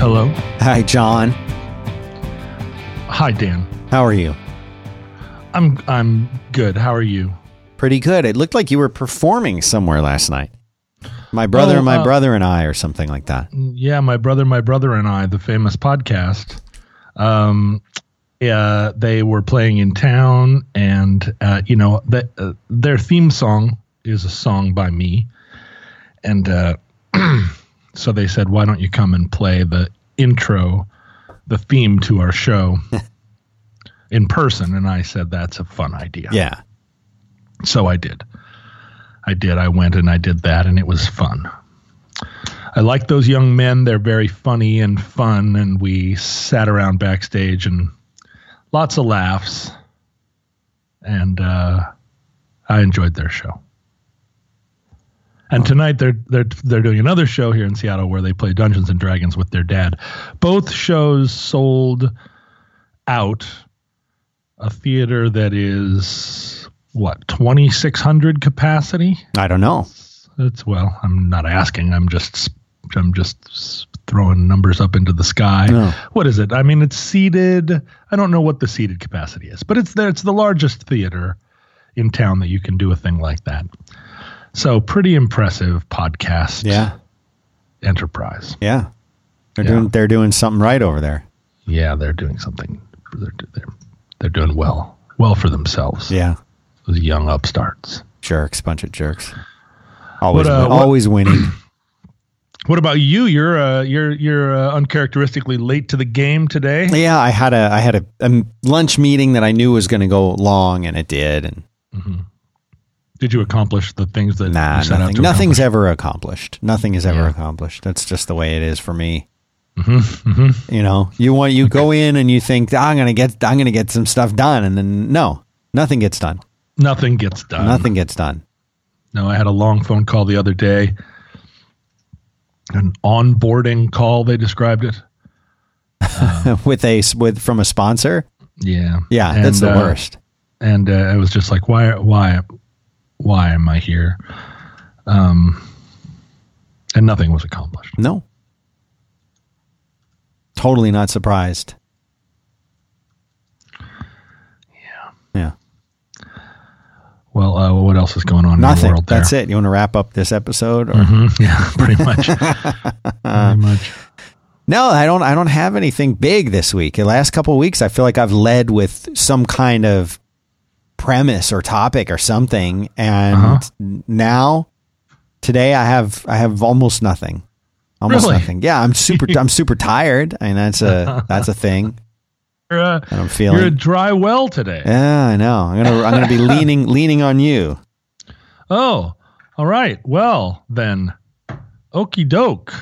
Hello. Hi, John. Hi, Dan. How are you? I'm I'm good. How are you? Pretty good. It looked like you were performing somewhere last night. My brother, Oh, my uh, brother, and I, or something like that. Yeah, my brother, my brother, and I, the famous podcast. Um, yeah, they were playing in town, and uh, you know that uh, their theme song is a song by me, and uh, so they said, "Why don't you come and play the intro, the theme to our show in person?" And I said, "That's a fun idea." Yeah. So I did. I did. I went and I did that, and it was fun. I like those young men. They're very funny and fun, and we sat around backstage and lots of laughs. And uh, I enjoyed their show. And tonight they're they're they're doing another show here in Seattle where they play Dungeons and Dragons with their dad. Both shows sold out. A theater that is what 2600 capacity? I don't know. that's well i'm not asking. I'm just i'm just throwing numbers up into the sky. No. what is it? I mean it's seated. I don't know what the seated capacity is but it's there. It's the largest theater in town that you can do a thing like that so pretty impressive podcast Yeah. enterprise Yeah. They're Yeah. doing they're doing something right over there. yeah they're doing something they're, they're, they're doing well well for themselves Yeah. those young upstarts Jerks, bunch of jerks. Always What, uh, win- what- always winning. What about you? You're uh, you're you're uh, uncharacteristically late to the game today. yeah, I had a I had a, a lunch meeting that I knew was going to go long and it did and Did you accomplish the things that nah, you set out nothing nothing's ever accomplished. Nothing is ever Yeah. accomplished. That's just the way it is for me. Mm-hmm, You know, you want you go in and you think I'm going to get I'm to get some stuff done and then no, nothing gets done. Nothing gets done. Nothing gets done. No, I had a long phone call the other day. An onboarding call, they described it. with a with from a sponsor. Yeah, Yeah, And, that's the uh, worst. And uh, I was just like, why, why, why am I here? Um, and nothing was accomplished. No. Totally not surprised. Yeah. Yeah. Well, uh, what else is going on in the world? There? That's it. You want to wrap up this episode or Mhm, Yeah, pretty much. pretty much. No, I don't I don't have anything big this week. The last couple of weeks I feel like I've led with some kind of premise or topic or something and Uh-huh. now today I have I have almost nothing. Almost Really? nothing. Yeah, I'm super I'm super tired. I mean that's a that's a thing. You're, uh, I'm you're a dry well today. Yeah, I know. I'm gonna I'm gonna be leaning leaning on you. Oh, all right. Well, then, okey doke.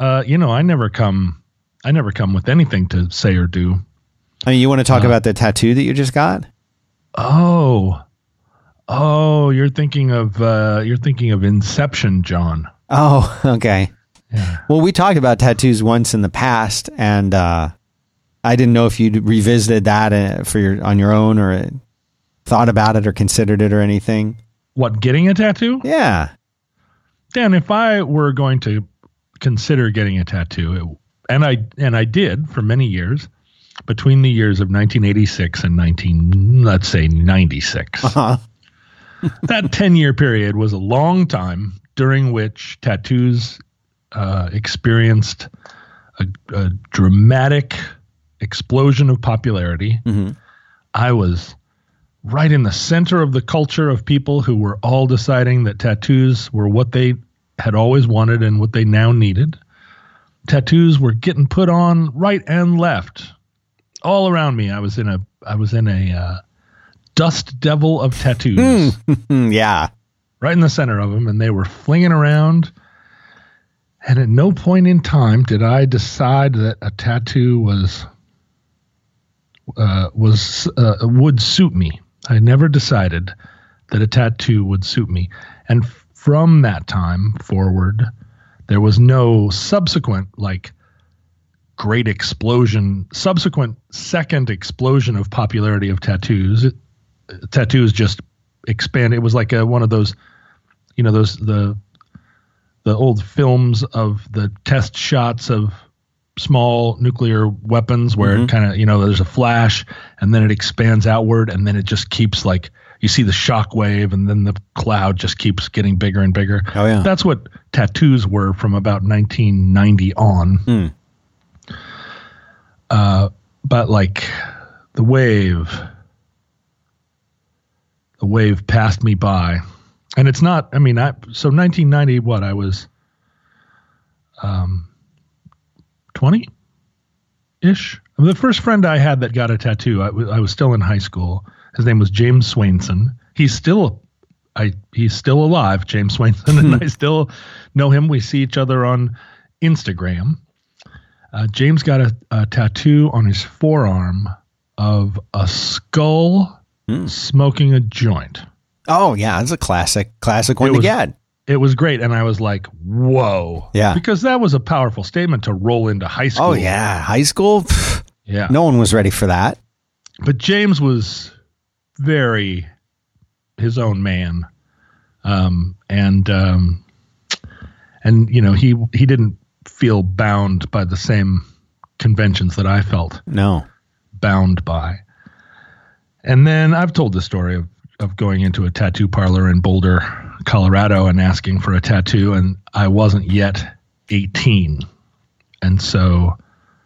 Uh, you know, I never come. I never come with anything to say or do. I mean, you want to talk Uh, about the tattoo that you just got? Oh, oh, you're thinking of uh, you're thinking of Inception, John. Oh, okay. Yeah. Well, we talked about tattoos once in the past, and uh, I didn't know if you'd revisited that uh, for your on your own or uh, thought about it or considered it or anything. What getting a tattoo? Yeah. Dan, if I were going to consider getting a tattoo, it, and I and I did for many years, between the years of 1986 and 19, let's say 96. Uh-huh. that 10 year period was a long time during which tattoos uh, experienced a, a dramatic explosion of popularity. Mhm. I was right in the center of the culture of people who were all deciding that tattoos were what they had always wanted and what they now needed. Tattoos were getting put on right and left, all around me. I was in a I was in a uh, dust devil of tattoos Hmm, yeah. right in the center of them, and they were flinging around. And at no point in time did I decide that a tattoo was uh, was uh, would suit me. I never decided that a tattoo would suit me, and from that time forward, there was no subsequent like great explosion, subsequent second explosion of popularity of tattoos. It, tattoos just expanded. It was like a, one of those, you know, those the the old films of the test shots of small nuclear weapons where Mhm. it kind of you know there's a flash and then it expands outward and then it just keeps like you see the shock wave and then the cloud just keeps getting bigger and bigger. Oh yeah. That's what tattoos were from about 1990 on. Hmm. Uh, but like the wave, the wave passed me by, and it's not. I mean, I so 1990. What I was, um, 20 ish. The first friend I had that got a tattoo, I was I was still in high school. His name was James Swainson. He's still, I he's still alive, James Swainson, and I still know him. We see each other on Instagram. Uh, James got a, a tattoo on his forearm of a skull Hmm. smoking a joint. Oh yeah, it's a classic, classic one It to was- get. It was great, and I was like, "Whoa!" Yeah. because that was a powerful statement to roll into high school. Oh yeah, high school. Pff, yeah. no one was ready for that. but James was very his own man, um, and um, and you know he he didn't feel bound by the same conventions that I felt No. bound by. And then I've told the story of of going into a tattoo parlor in Boulder, Colorado, and asking for a tattoo, and I wasn't yet eighteen, and so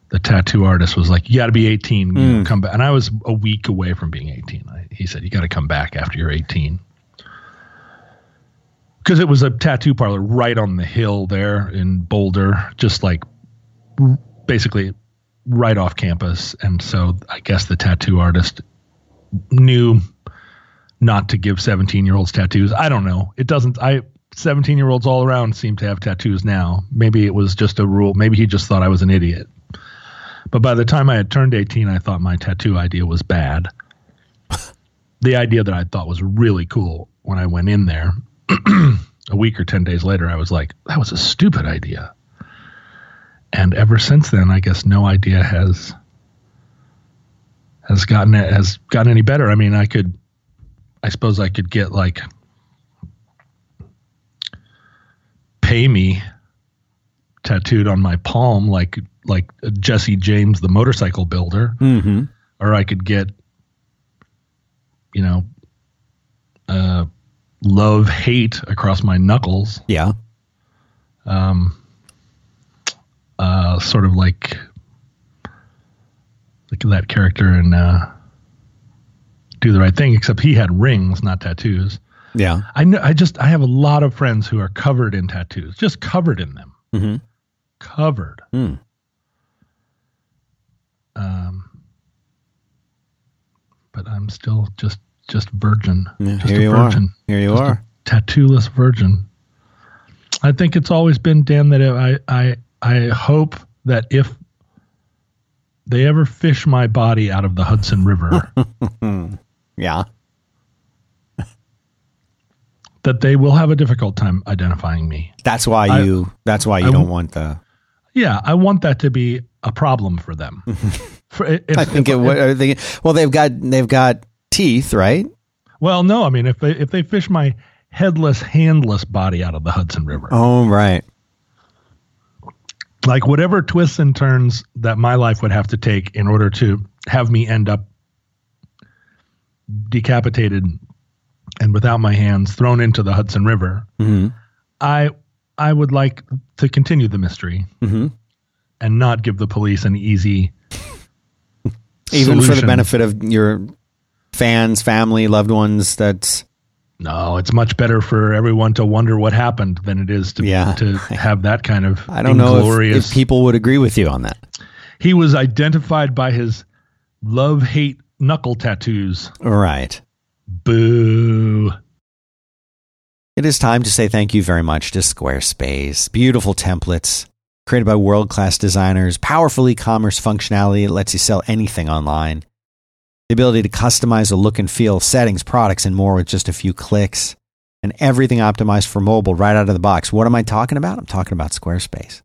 the tattoo artist was like, "You got to be 18, you know, Mm. come back." And I was a week away from being 18. I, he said, "You got to come back after you're 18." Because it was a tattoo parlor right on the hill there in Boulder, just like basically right off campus. And so I guess the tattoo artist knew not to give 17 year olds tattoos. I don't know. It doesn't, I, 17 year olds all around seem to have tattoos now. Maybe it was just a rule. Maybe he just thought I was an idiot. But by the time I had turned 18, I thought my tattoo idea was bad. the idea that I thought was really cool when I went in there, a week or 10 days later, I was like, that was a stupid idea. And ever since then, I guess no idea has has gotten has gotten any better. I mean, I could, I suppose I could get like pay me tattooed on my palm like like Jesse James the motorcycle builder Mm-hmm. or I could get you know uh love hate across my knuckles Yeah. um uh sort of like like that character in uh do the right thing except he had rings not tattoos Yeah. I know I just I have a lot of friends who are covered in tattoos just covered in them Mm-hmm. covered Mm. um but I'm still just just virgin Yeah, just here a you virgin are. Here you Just are. tattooless virgin. I think it's always been Dan that I I I hope that if they ever fish my body out of the Hudson River, Yeah. that they will have a difficult time identifying me. That's why I- you. that's why you I don't want the. Yeah, I want that to be a problem for them. for, if, I think if- it would. they- Well, they've got they've got teeth, right? Well, no, I mean if they if they fish my headless, handless body out of the Hudson River, Oh, right. like whatever twists and turns that my life would have to take in order to have me end up decapitated and without my hands thrown into the Hudson River, Mm-hmm. I I would like to continue the mystery Mm-hmm. and not give the police an easy Even for the benefit of your fans, family, loved ones. That's No, it's much better for everyone to wonder what happened than it is to Yeah. to have that kind of I don't know if, if people would agree with you on that. he was identified by his love hate knuckle tattoos. Right. Boo. It is time to say thank you very much to Squarespace. Beautiful templates created by world class designers, powerful e commerce functionality that lets you sell anything online, the ability to customize the look and feel, settings, products, and more with just a few clicks, and everything optimized for mobile right out of the box. What am I talking about? I'm talking about Squarespace.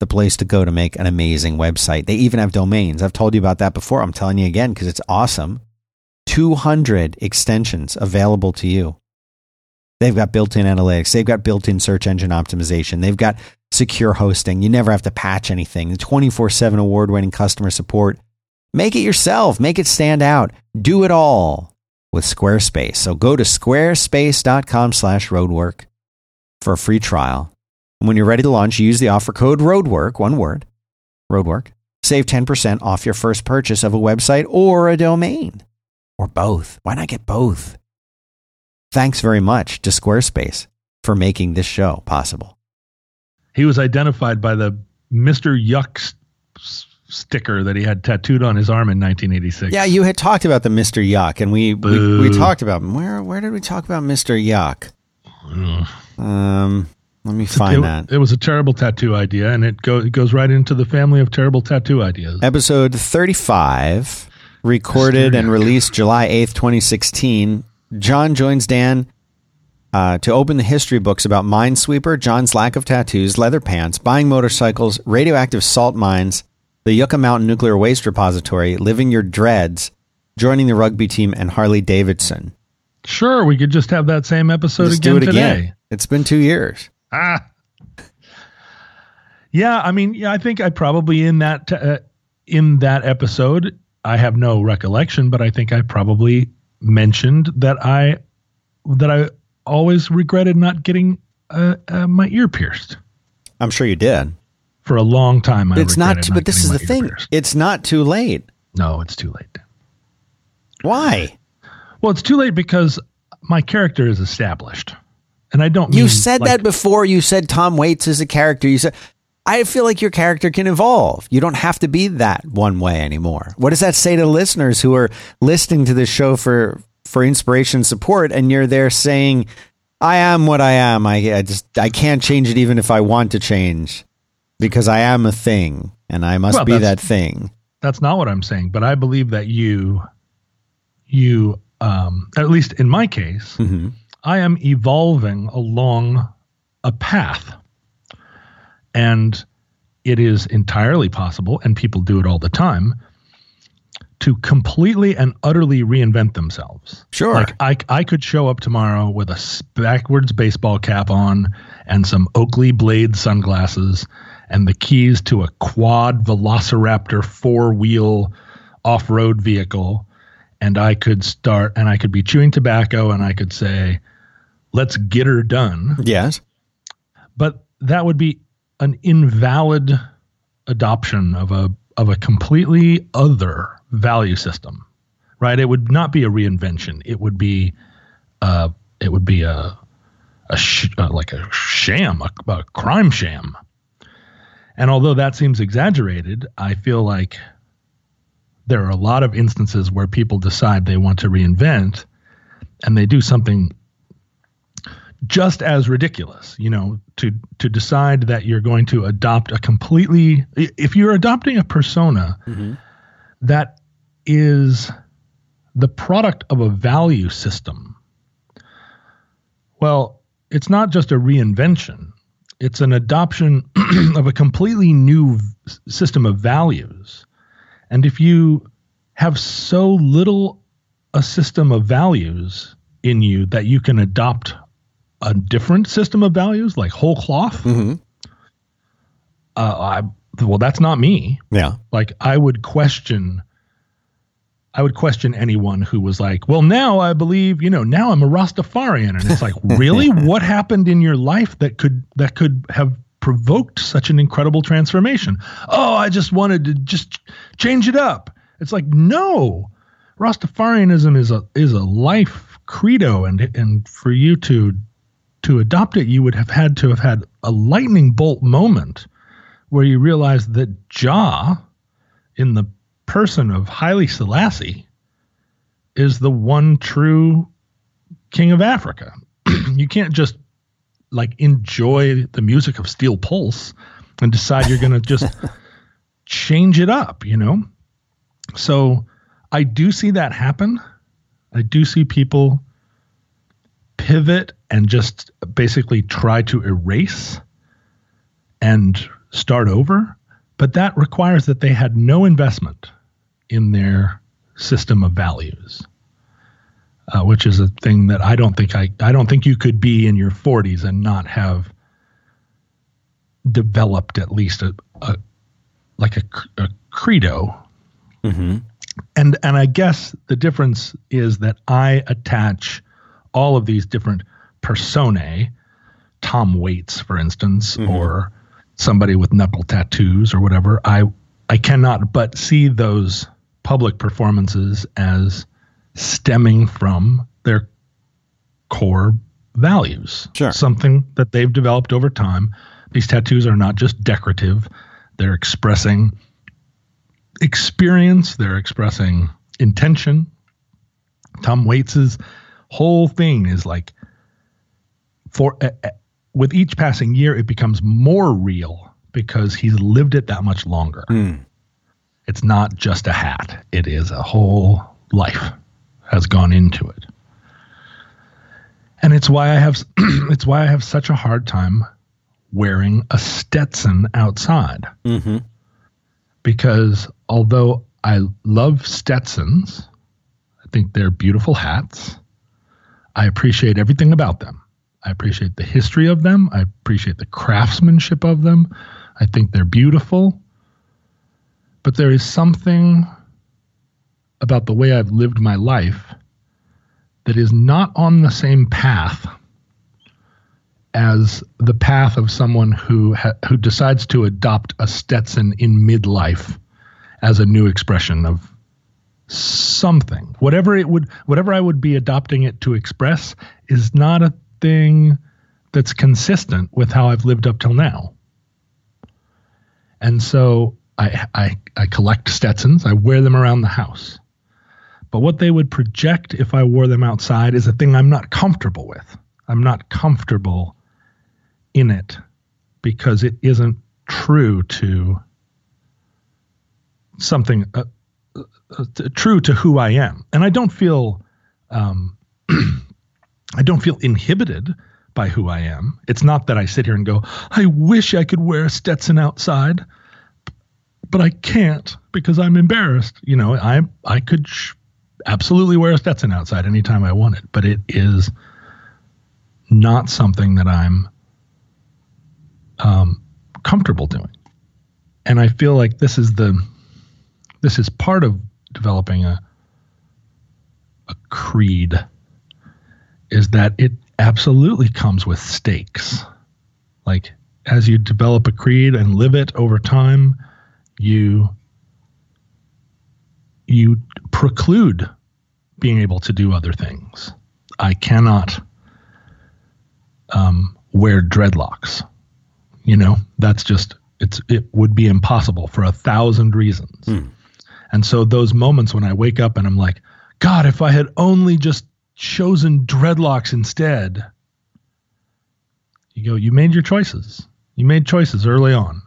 The place to go to make an amazing website. They even have domains. I've told you about that before. I'm telling you again because it's awesome. 200 extensions available to you. They've got built in analytics. They've got built in search engine optimization. They've got secure hosting. You never have to patch anything. 24 7 award winning customer support. Make it yourself, make it stand out. Do it all with Squarespace. So go to squarespace.com slash roadwork for a free trial. And when you're ready to launch, use the offer code ROADWORK, one word, ROADWORK. Save 10% off your first purchase of a website or a domain. Or both. Why not get both? Thanks very much to Squarespace for making this show possible. He was identified by the Mr. Yuck s- sticker that he had tattooed on his arm in 1986. Yeah, you had talked about the Mr. Yuck, and we, we, we talked about where where did we talk about Mr. Yuck? Um, let me find it, that. it was a terrible tattoo idea, and it, go, it goes right into the family of terrible tattoo ideas. Episode 35, recorded and released July 8th, 2016. John joins Dan uh, to open the history books about Minesweeper, John's lack of tattoos, leather pants, buying motorcycles, radioactive salt mines, the Yucca Mountain Nuclear Waste Repository, living your dreads, joining the rugby team, and Harley Davidson. Sure, we could just have that same episode Let's again do it today. again. It's been two years. Ah. Yeah, I mean, yeah, I think I probably in that uh, in that episode, I have no recollection, but I think I probably mentioned that I that I always regretted not getting uh, uh, my ear pierced I'm sure you did. For a long time. I it's not, too, but this is the thing. It's not too late. No, it's too late. Why? Well, it's too late because my character is established, and I don't. You said like- that before. You said Tom Waits is a character. You said, I feel like your character can evolve. You don't have to be that one way anymore. What does that say to listeners who are listening to this show for for inspiration and support? And you're there saying, "I am what I am. I, I just I can't change it even if I want to change because I am a thing and I must Well, be that thing." that's not what I'm saying, but I believe that you, you, um, at least in my case, hmm I am evolving along a path. And it is entirely possible, and people do it all the time, to completely and utterly reinvent themselves. Sure. Like I, I could show up tomorrow with a backwards baseball cap on and some Oakley Blade sunglasses and the keys to a quad Velociraptor four wheel off road vehicle. And I could start and I could be chewing tobacco and I could say, let's get her done. Yes. But that would be an invalid adoption of a of a completely other value system, right? It would not be a reinvention. It would be, uh, it would be a, a sh- uh, like a sham, a, a crime sham. And although that seems exaggerated, I feel like there are a lot of instances where people decide they want to reinvent, and they do something just as ridiculous you know to to decide that you're going to adopt a completely if you're adopting a persona mm-hmm. that is the product of a value system well it's not just a reinvention it's an adoption of a completely new v- system of values and if you have so little a system of values in you that you can adopt a different system of values, like whole cloth, hmm uh, I well, that's not me. Yeah. Like I would question, I would question anyone who was like, well, now I believe, you know, now I'm a Rastafarian, and it's like, really, what happened in your life that could that could have provoked such an incredible transformation? Oh, I just wanted to just change it up. It's like, no, Rastafarianism is a is a life credo, and and for you to to adopt it, you would have had to have had a lightning bolt moment where you realize that Jah, in the person of Haile Selassie, is the one true king of Africa. you can't just like enjoy the music of Steel Pulse and decide you're going to just change it up, you know? So I do see that happen. I do see people pivot and just basically try to erase and start over. But that requires that they had no investment in their system of values, uh, which is a thing that I don't think I, I don't think you could be in your 40s and not have developed at least a, a like a, a credo. Mm-hmm. And and I guess the difference is that I attach all of these different personae, Tom Waits, for instance, Mhm. or somebody with knuckle tattoos or whatever. I I cannot but see those public performances as stemming from their core values. Sure. Something that they've developed over time. These tattoos are not just decorative, they're expressing experience, they're expressing intention. Tom Waits's whole thing is like for uh, with each passing year it becomes more real because he's lived it that much longer. Mm. It's not just a hat. It is a whole life has gone into it. And it's why I have it's why I have such a hard time wearing a Stetson outside Mm-hmm. because although I love Stetsons, I think they're beautiful hats. I appreciate everything about them. I appreciate the history of them. I appreciate the craftsmanship of them. I think they're beautiful. But there is something about the way I've lived my life that is not on the same path as the path of someone who ha- who decides to adopt a Stetson in midlife as a new expression of something. Whatever it would whatever I would be adopting it to express is not a thing that's consistent with how I've lived up till now. And so I I I collect Stetsons, I wear them around the house. But what they would project if I wore them outside is a thing I'm not comfortable with. I'm not comfortable in it because it isn't true to something uh, uh, uh, true to who I am, and I don't feel um, I don't feel inhibited by who I am. It's not that I sit here and go, I wish I could wear a Stetson outside, but I can't because I'm embarrassed. You know, I I could sh- absolutely wear a Stetson outside anytime I wanted, but it is not something that I'm um, comfortable doing. And I feel like this is the this is part of developing a a creed is that it absolutely comes with stakes. Like as you develop a creed and live it over time, you you preclude being able to do other things. I cannot um, wear dreadlocks. You know, that's just it's it would be impossible for a thousand reasons. Hmm. And so those moments when I wake up and I'm like, God, if I had only just chosen dreadlocks instead. You go, you made your choices. You made choices early on.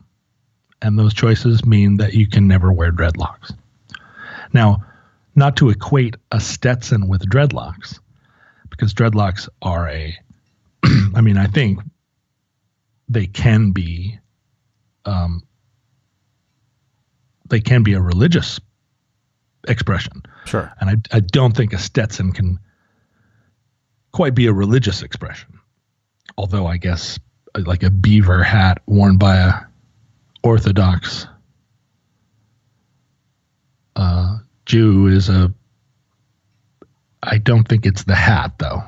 And those choices mean that you can never wear dreadlocks. Now, not to equate a Stetson with dreadlocks, because dreadlocks are a, I mean, I think they can be, um, they can be a religious expression. Sure. And I, I don't think a Stetson can quite be a religious expression. Although I guess like a beaver hat worn by a Orthodox uh, Jew is a. I don't think it's the hat though.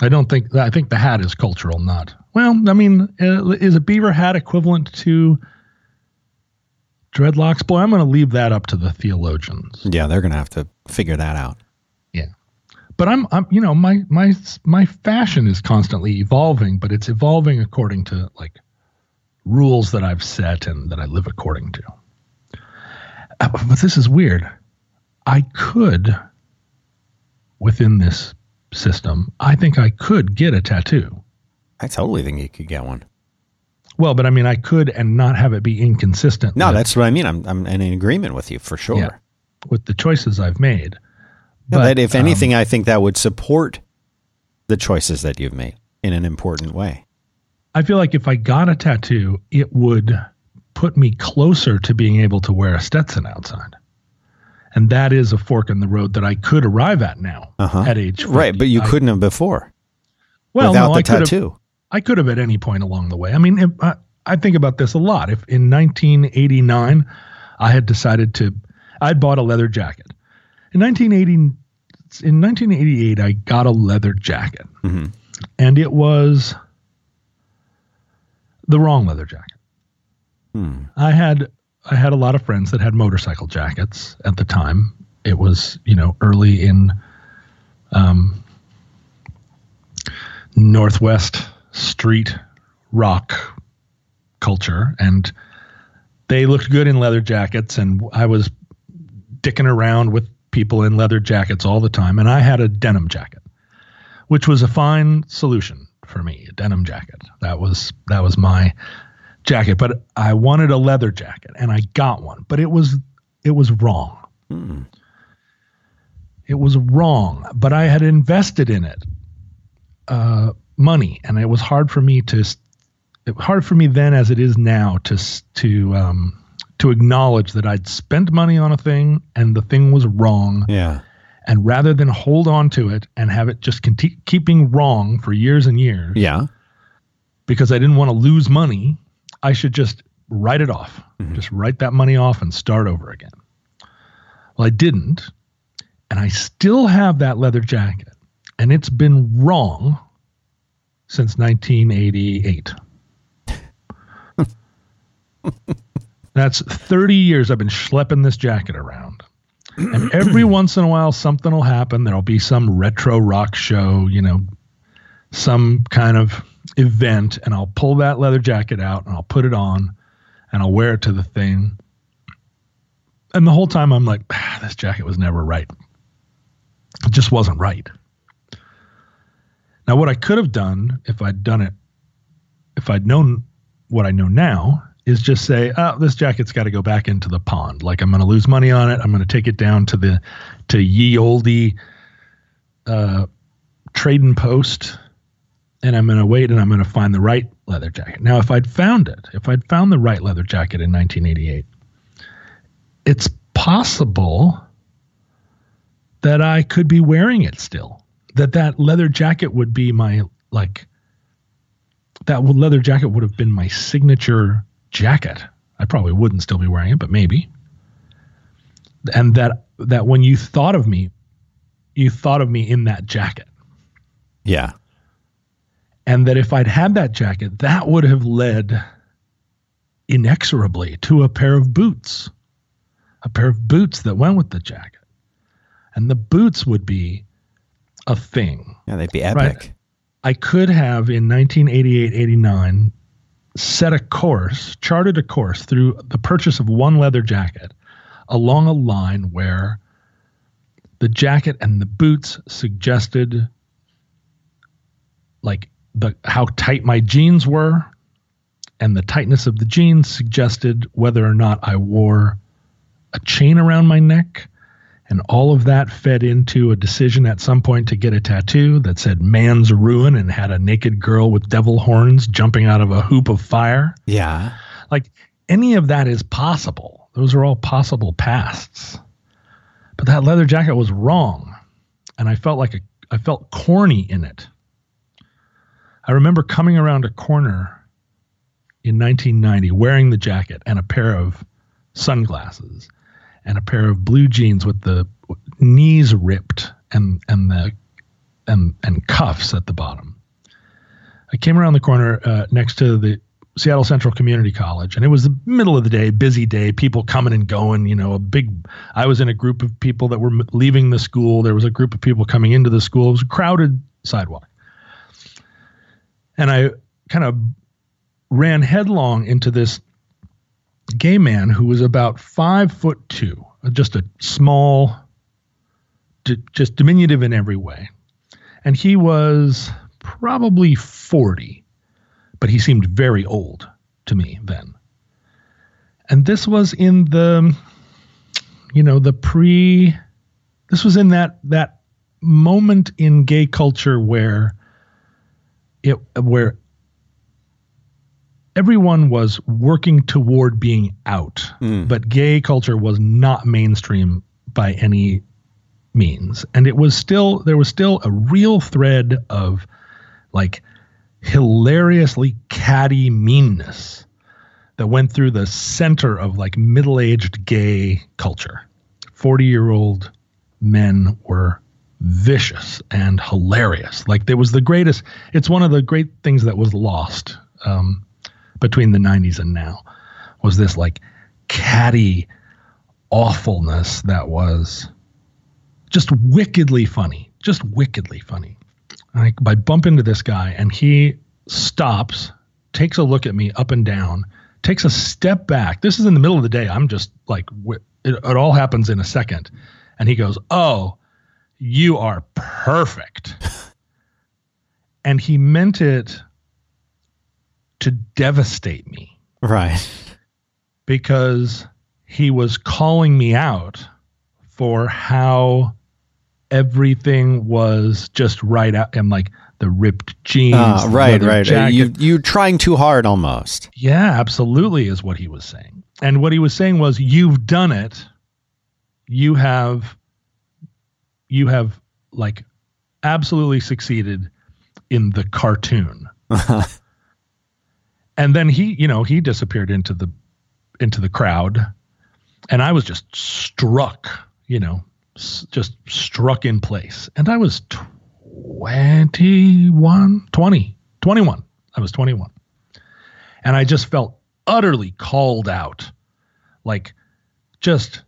I don't think I think the hat is cultural, not well. I mean, uh, is a beaver hat equivalent to dreadlocks? Boy, I'm going to leave that up to the theologians. Yeah, they're going to have to figure that out. Yeah, but I'm, I'm you know my my my fashion is constantly evolving but it's evolving according to like rules that i've set and that i live according to Uh, but this is weird i could within this system i think i could get a tattoo I totally think you could get one. well but i mean i could and not have it be inconsistent No, with, that's what I mean. I'm I'm in agreement with you for sure. Yeah. with the choices i've made Yeah, but if um, anything, I think that would support the choices that you've made in an important way. I feel like if I got a tattoo, it would put me closer to being able to wear a Stetson outside. And that is a fork in the road that I could arrive at now Uh-huh. at age 50. Right, but you I- couldn't have before well, without no, the I could have- tattoo. I could have at any point along the way. I mean, if, I, I think about this a lot. If in 1989 I had decided to, I'd bought a leather jacket. In 1980, in 1988, I got a leather jacket, Mhm. and it was the wrong leather jacket. Hmm. I had I had a lot of friends that had motorcycle jackets at the time. It was you know early in um, Northwest street rock culture, and they looked good in leather jackets. And I was dicking around with people in leather jackets all the time, and I had a denim jacket, which was a fine solution for me. A denim jacket that was that was my jacket, but I wanted a leather jacket and I got one, but it was it was wrong. Hmm. It was wrong, but I had invested in it uh, money, and it was hard for me to it hard for me then as it is now to to um, to acknowledge that I'd spent money on a thing and the thing was wrong, Yeah. And rather than hold on to it and have it just conti- keeping wrong for years and years, Yeah. because I didn't want to lose money, I should just write it off. Mhm. Just write that money off and start over again. Well, I didn't. And I still have that leather jacket. And it's been wrong since 1988. That's 30 years I've been schlepping this jacket around. And every once in a while, something will happen. There'll be some retro rock show, you know, some kind of event, and I'll pull that leather jacket out and I'll put it on and I'll wear it to the thing. And the whole time I'm like, ah, this jacket was never right. It just wasn't right. Now, what I could have done if I'd done it, if I'd known what I know now, is just say, oh, this jacket's got to go back into the pond. Like I'm going to lose money on it. I'm going to take it down to the to ye olde uh, trading post, and I'm going to wait and I'm going to find the right leather jacket. Now, if I'd found it, if I'd found the right leather jacket in 1988, it's possible that I could be wearing it still. That that leather jacket would be my like that leather jacket would have been my signature jacket. I probably wouldn't still be wearing it, but maybe. And that that when you thought of me, you thought of me in that jacket. Yeah. And that if I'd had that jacket, that would have led inexorably to a pair of boots, a pair of boots that went with the jacket. And the boots would be a thing. Yeah, they'd be Right. epic. I could have in 1988 89 set a course, charted a course through the purchase of one leather jacket along a line where the jacket and the boots suggested like the how tight my jeans were and the tightness of the jeans suggested whether or not I wore a chain around my neck and all of that fed into a decision at some point to get a tattoo that said man's ruin and had a naked girl with devil horns jumping out of a hoop of fire. Yeah. Like any of that is possible. Those are all possible pasts. But that leather jacket was wrong. And I felt like a, I felt corny in it. I remember coming around a corner in 1990 wearing the jacket and a pair of sunglasses and a pair of blue jeans with the knees ripped and and the and and cuffs at the bottom. I came around the corner uh, next to the Seattle Central Community College, and it was the middle of the day, busy day, people coming and going. You know, a big. I was in a group of people that were leaving the school. There was a group of people coming into the school. It was a crowded sidewalk, and I kind of ran headlong into this gay man who was about five foot two, uh, just a small, d- just diminutive in every way. And he was probably 40, but he seemed very old to me then. And this was in the, you know, the pre, this was in that, that moment in gay culture where it, where everyone was working toward being out, Mm. but gay culture was not mainstream by any means. And it was still, there was still a real thread of like hilariously catty meanness that went through the center of like middle-aged gay culture. 40-year-old men were vicious and hilarious. Like there was the greatest. It's one of the great things that was lost um, between the '90s and now was this like catty awfulness that was just wickedly funny, just wickedly funny. I, I bump into this guy and he stops, takes a look at me up and down, takes a step back. This is in the middle of the day. I'm just like, it, it all happens in a second. And he goes, Oh, you are perfect. and he meant it to devastate me. Right. Because he was calling me out for how everything was just right out and like the ripped jeans. Uh, right, right. Jacket. You you trying too hard almost. Yeah, absolutely is what he was saying. And what he was saying was you've done it. You have you have like absolutely succeeded in the cartoon. and then he, you know, he disappeared into the into the crowd and I was just struck, you know, s- just struck in place. And I was 21, 20, 21. I was 21. And I just felt utterly called out. Like just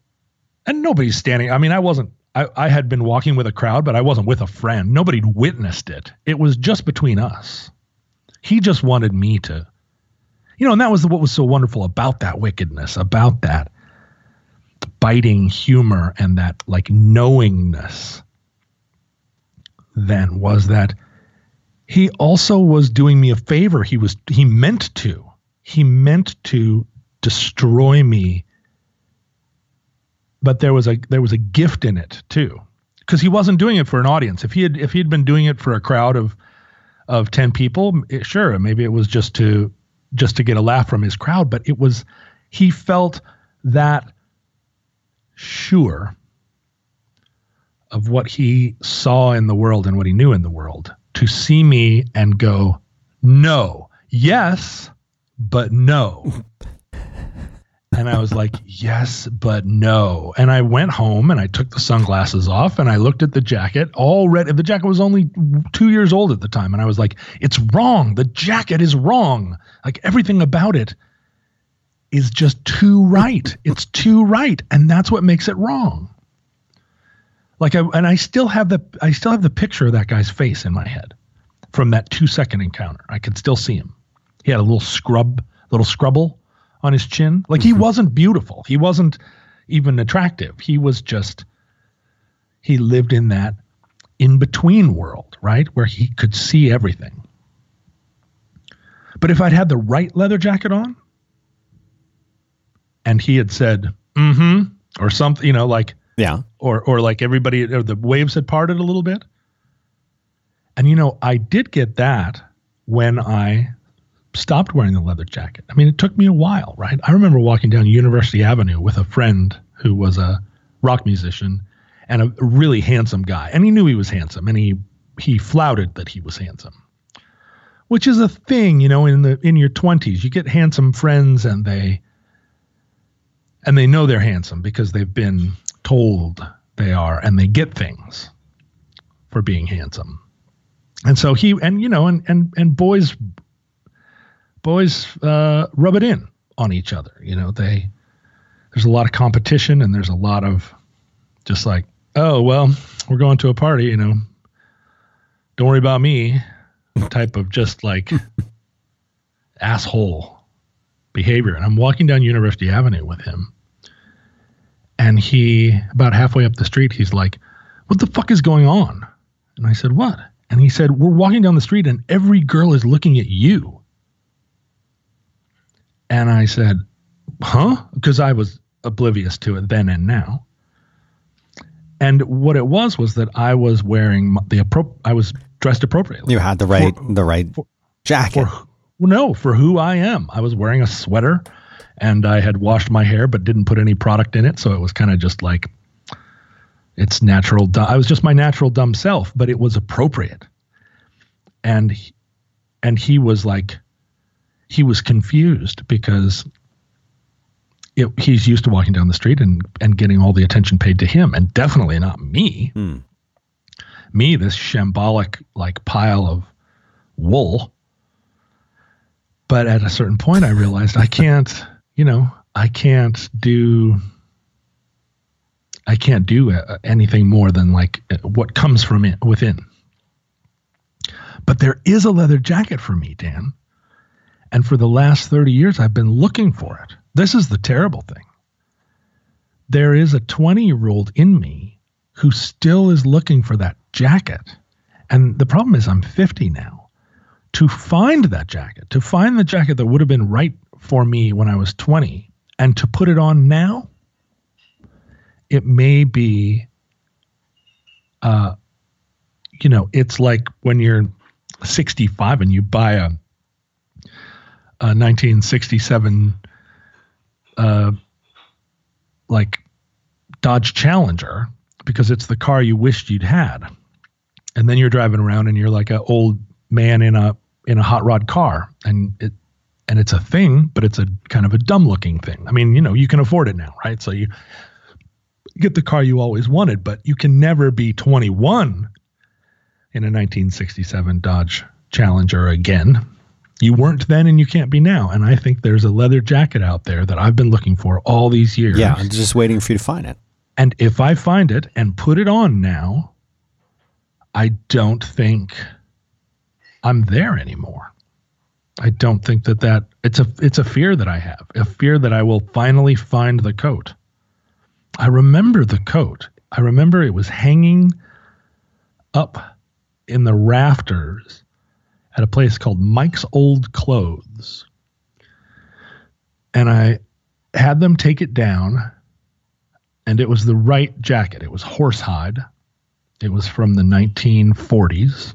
and nobody's standing. I mean, I wasn't I, I had been walking with a crowd, but I wasn't with a friend. nobody'd witnessed it. It was just between us. He just wanted me to, you know, and that was what was so wonderful about that wickedness, about that biting humor and that like knowingness then was that he also was doing me a favor. He was he meant to. He meant to destroy me but there was a there was a gift in it too because he wasn't doing it for an audience if he had if he'd been doing it for a crowd of of 10 people it, sure maybe it was just to just to get a laugh from his crowd but it was he felt that sure of what he saw in the world and what he knew in the world to see me and go no. Yes but no and I was like, yes, but no. And I went home and I took the sunglasses off and I looked at the jacket. All red. The jacket was only two years old at the time. And I was like, it's wrong. The jacket is wrong. Like everything about it is just too right. It's too right. And that's what makes it wrong. Like I, and I still have the I still have the picture of that guy's face in my head from that two second encounter. I could still see him. He had a little scrub, little scrubble on his chin. Like he mm-hmm. wasn't beautiful. He wasn't even attractive. He was just he lived in that in between world, right? Where he could see everything. But if I'd had the right leather jacket on and he had said, mm-hmm, or something, you know, like yeah, or or like everybody or the waves had parted a little bit. And you know, I did get that when I stopped wearing the leather jacket. I mean, it took me a while, right? I remember walking down University Avenue with a friend who was a rock musician and a really handsome guy. And he knew he was handsome and he he flouted that he was handsome. Which is a thing, you know, in the in your 20s. You get handsome friends and they and they know they're handsome because they've been told they are and they get things for being handsome. And so he and you know and and and boys boys uh, rub it in on each other. You know, they there's a lot of competition and there's a lot of just like, oh well, we're going to a party. You know, don't worry about me. Type of just like asshole behavior. And I'm walking down University Avenue with him, and he about halfway up the street, he's like, "What the fuck is going on?" And I said, "What?" And he said, "We're walking down the street, and every girl is looking at you." And I said, huh? Because I was oblivious to it then and now. And what it was was that I was wearing the appro- I was dressed appropriately. You had the right for, the right for, jacket. For, no, for who I am. I was wearing a sweater and I had washed my hair but didn't put any product in it, so it was kind of just like it's natural. I was just my natural dumb self, but it was appropriate. And and he was like he was confused because it, he's used to walking down the street and, and getting all the attention paid to him, and definitely not me. Hmm. Me, this shambolic like pile of wool. But at a certain point, I realized I can't, you know, I can't do, I can't do uh, anything more than like uh, what comes from it within. But there is a leather jacket for me, Dan. And for the last 30 years, I've been looking for it. This is the terrible thing. There is a 20 year old in me who still is looking for that jacket. And the problem is, I'm 50 now. To find that jacket, to find the jacket that would have been right for me when I was 20, and to put it on now, it may be, uh, you know, it's like when you're 65 and you buy a, a 1967 uh, like Dodge Challenger because it's the car you wished you'd had. And then you're driving around and you're like an old man in a in a hot rod car and it and it's a thing, but it's a kind of a dumb looking thing. I mean, you know, you can afford it now, right? So you get the car you always wanted, but you can never be 21 in a 1967 Dodge Challenger again. You weren't then and you can't be now. And I think there's a leather jacket out there that I've been looking for all these years. Yeah, I'm just waiting for you to find it. And if I find it and put it on now, I don't think I'm there anymore. I don't think that that it's a it's a fear that I have, a fear that I will finally find the coat. I remember the coat. I remember it was hanging up in the rafters at a place called Mike's Old Clothes. And I had them take it down, and it was the right jacket. It was horsehide. It was from the 1940s.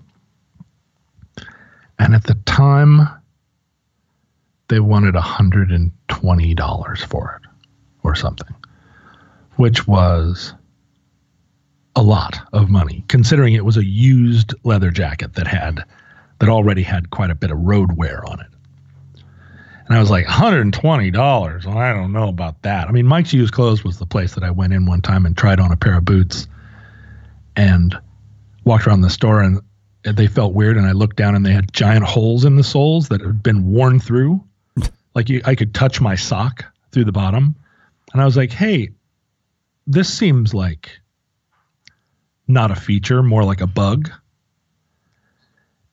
And at the time, they wanted $120 for it or something, which was a lot of money, considering it was a used leather jacket that had that already had quite a bit of road wear on it. And I was like, $120. Well, I don't know about that. I mean, Mike's Used Clothes was the place that I went in one time and tried on a pair of boots and walked around the store and they felt weird. And I looked down and they had giant holes in the soles that had been worn through. like you, I could touch my sock through the bottom. And I was like, hey, this seems like not a feature, more like a bug.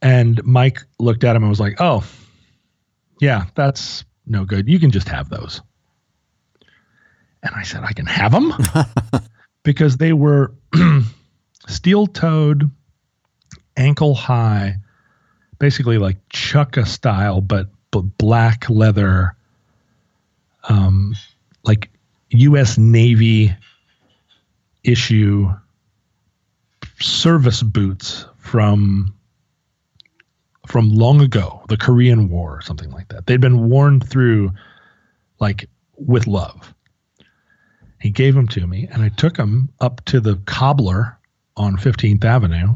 And Mike looked at him and was like, "Oh, yeah, that's no good. You can just have those." And I said, "I can have them," because they were steel-toed, ankle-high, basically like chukka style, but, but black leather, um, like U.S. Navy issue service boots from from long ago, the Korean War or something like that. They'd been worn through like with love. He gave them to me, and I took them up to the cobbler on 15th Avenue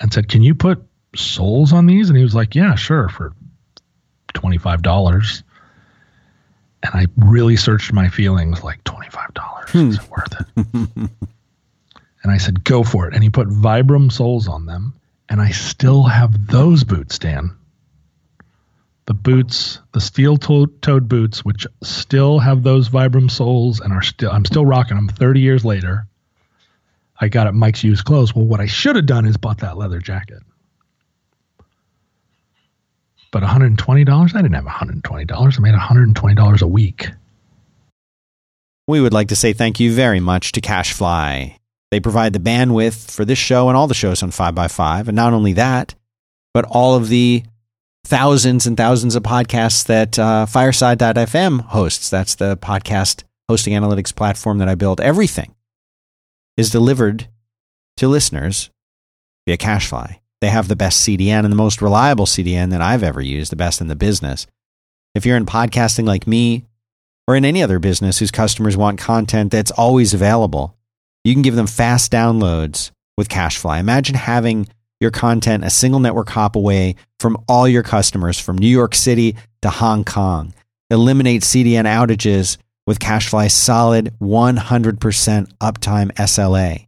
and said, Can you put soles on these? And he was like, Yeah, sure, for $25. And I really searched my feelings like $25. Hmm. Is it worth it? and I said, Go for it. And he put Vibram soles on them and I still have those boots, Dan. The boots, the steel-toed boots, which still have those Vibram soles and are still, I'm still rocking them 30 years later. I got at Mike's Used Clothes. Well, what I should have done is bought that leather jacket. But $120? I didn't have $120. I made $120 a week. We would like to say thank you very much to CacheFly. They provide the bandwidth for this show and all the shows on 5by5. And not only that, but all of the thousands and thousands of podcasts that uh, Fireside.fm hosts. That's the podcast hosting analytics platform that I built. Everything is delivered to listeners via CacheFly. They have the best CDN and the most reliable CDN that I've ever used, the best in the business. If you're in podcasting like me or in any other business whose customers want content that's always available, you can give them fast downloads with CacheFly. Imagine having your content a single network hop away from all your customers from New York City to Hong Kong. Eliminate CDN outages with CacheFly's solid 100% uptime SLA.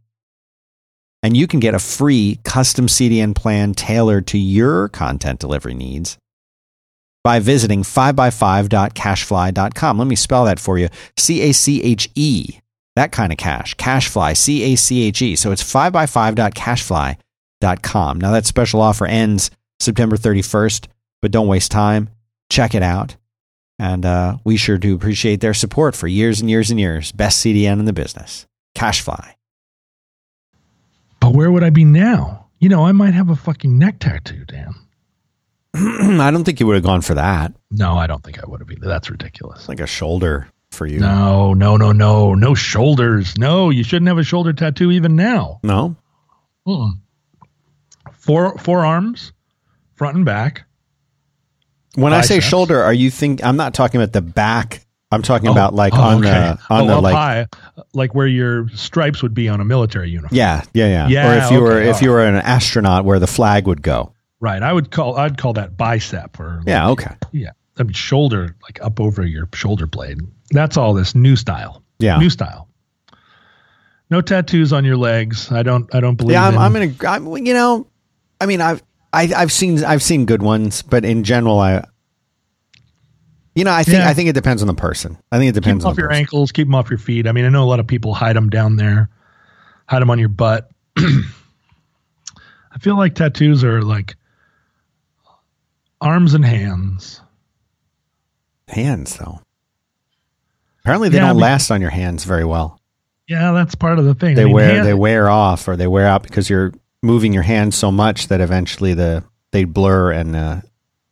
And you can get a free custom CDN plan tailored to your content delivery needs by visiting 5by5.cachefly.com. Let me spell that for you C A C H E, that kind of cash. CacheFly, C A C H E. So it's 5by5.cachefly.com. Now, that special offer ends September 31st, but don't waste time. Check it out. And uh, we sure do appreciate their support for years and years and years. Best CDN in the business. CacheFly. But where would I be now? You know, I might have a fucking neck tattoo, Dan. I don't think you would have gone for that. No, I don't think I would have either. That's ridiculous. Like a shoulder for you. No, no, no, no. No shoulders. No, you shouldn't have a shoulder tattoo even now. No? Mm-mm. Four forearms, front and back. When I say shoulder, are you think I'm not talking about the back. I'm talking Oh, about like oh, on okay. the on oh, the like high, like where your stripes would be on a military uniform. Yeah, yeah, yeah. Yeah, or if you were okay, if you were an astronaut where the flag would go. Right. I would call I'd call that bicep or Yeah, okay. yeah. I mean shoulder like up over your shoulder blade. That's all this new style. Yeah. New style. No tattoos on your legs. I don't I don't believe Yeah, I'm, in, I'm in a I'm, you know, I mean I've I, I've seen I've seen good ones, but in general I you know, I think Yeah. I think it depends on the person. I think it keep depends on off your person. ankles, keep them off your feet. I mean, I know a lot of people hide them down there, hide them on your butt. I feel like tattoos are like arms and hands. Hands though. Apparently they Yeah, don't mean- last on your hands very well. Yeah, that's part of the thing. They I mean, wear hand- they wear off or they wear out because you're moving your hands so much that eventually the they blur and uh,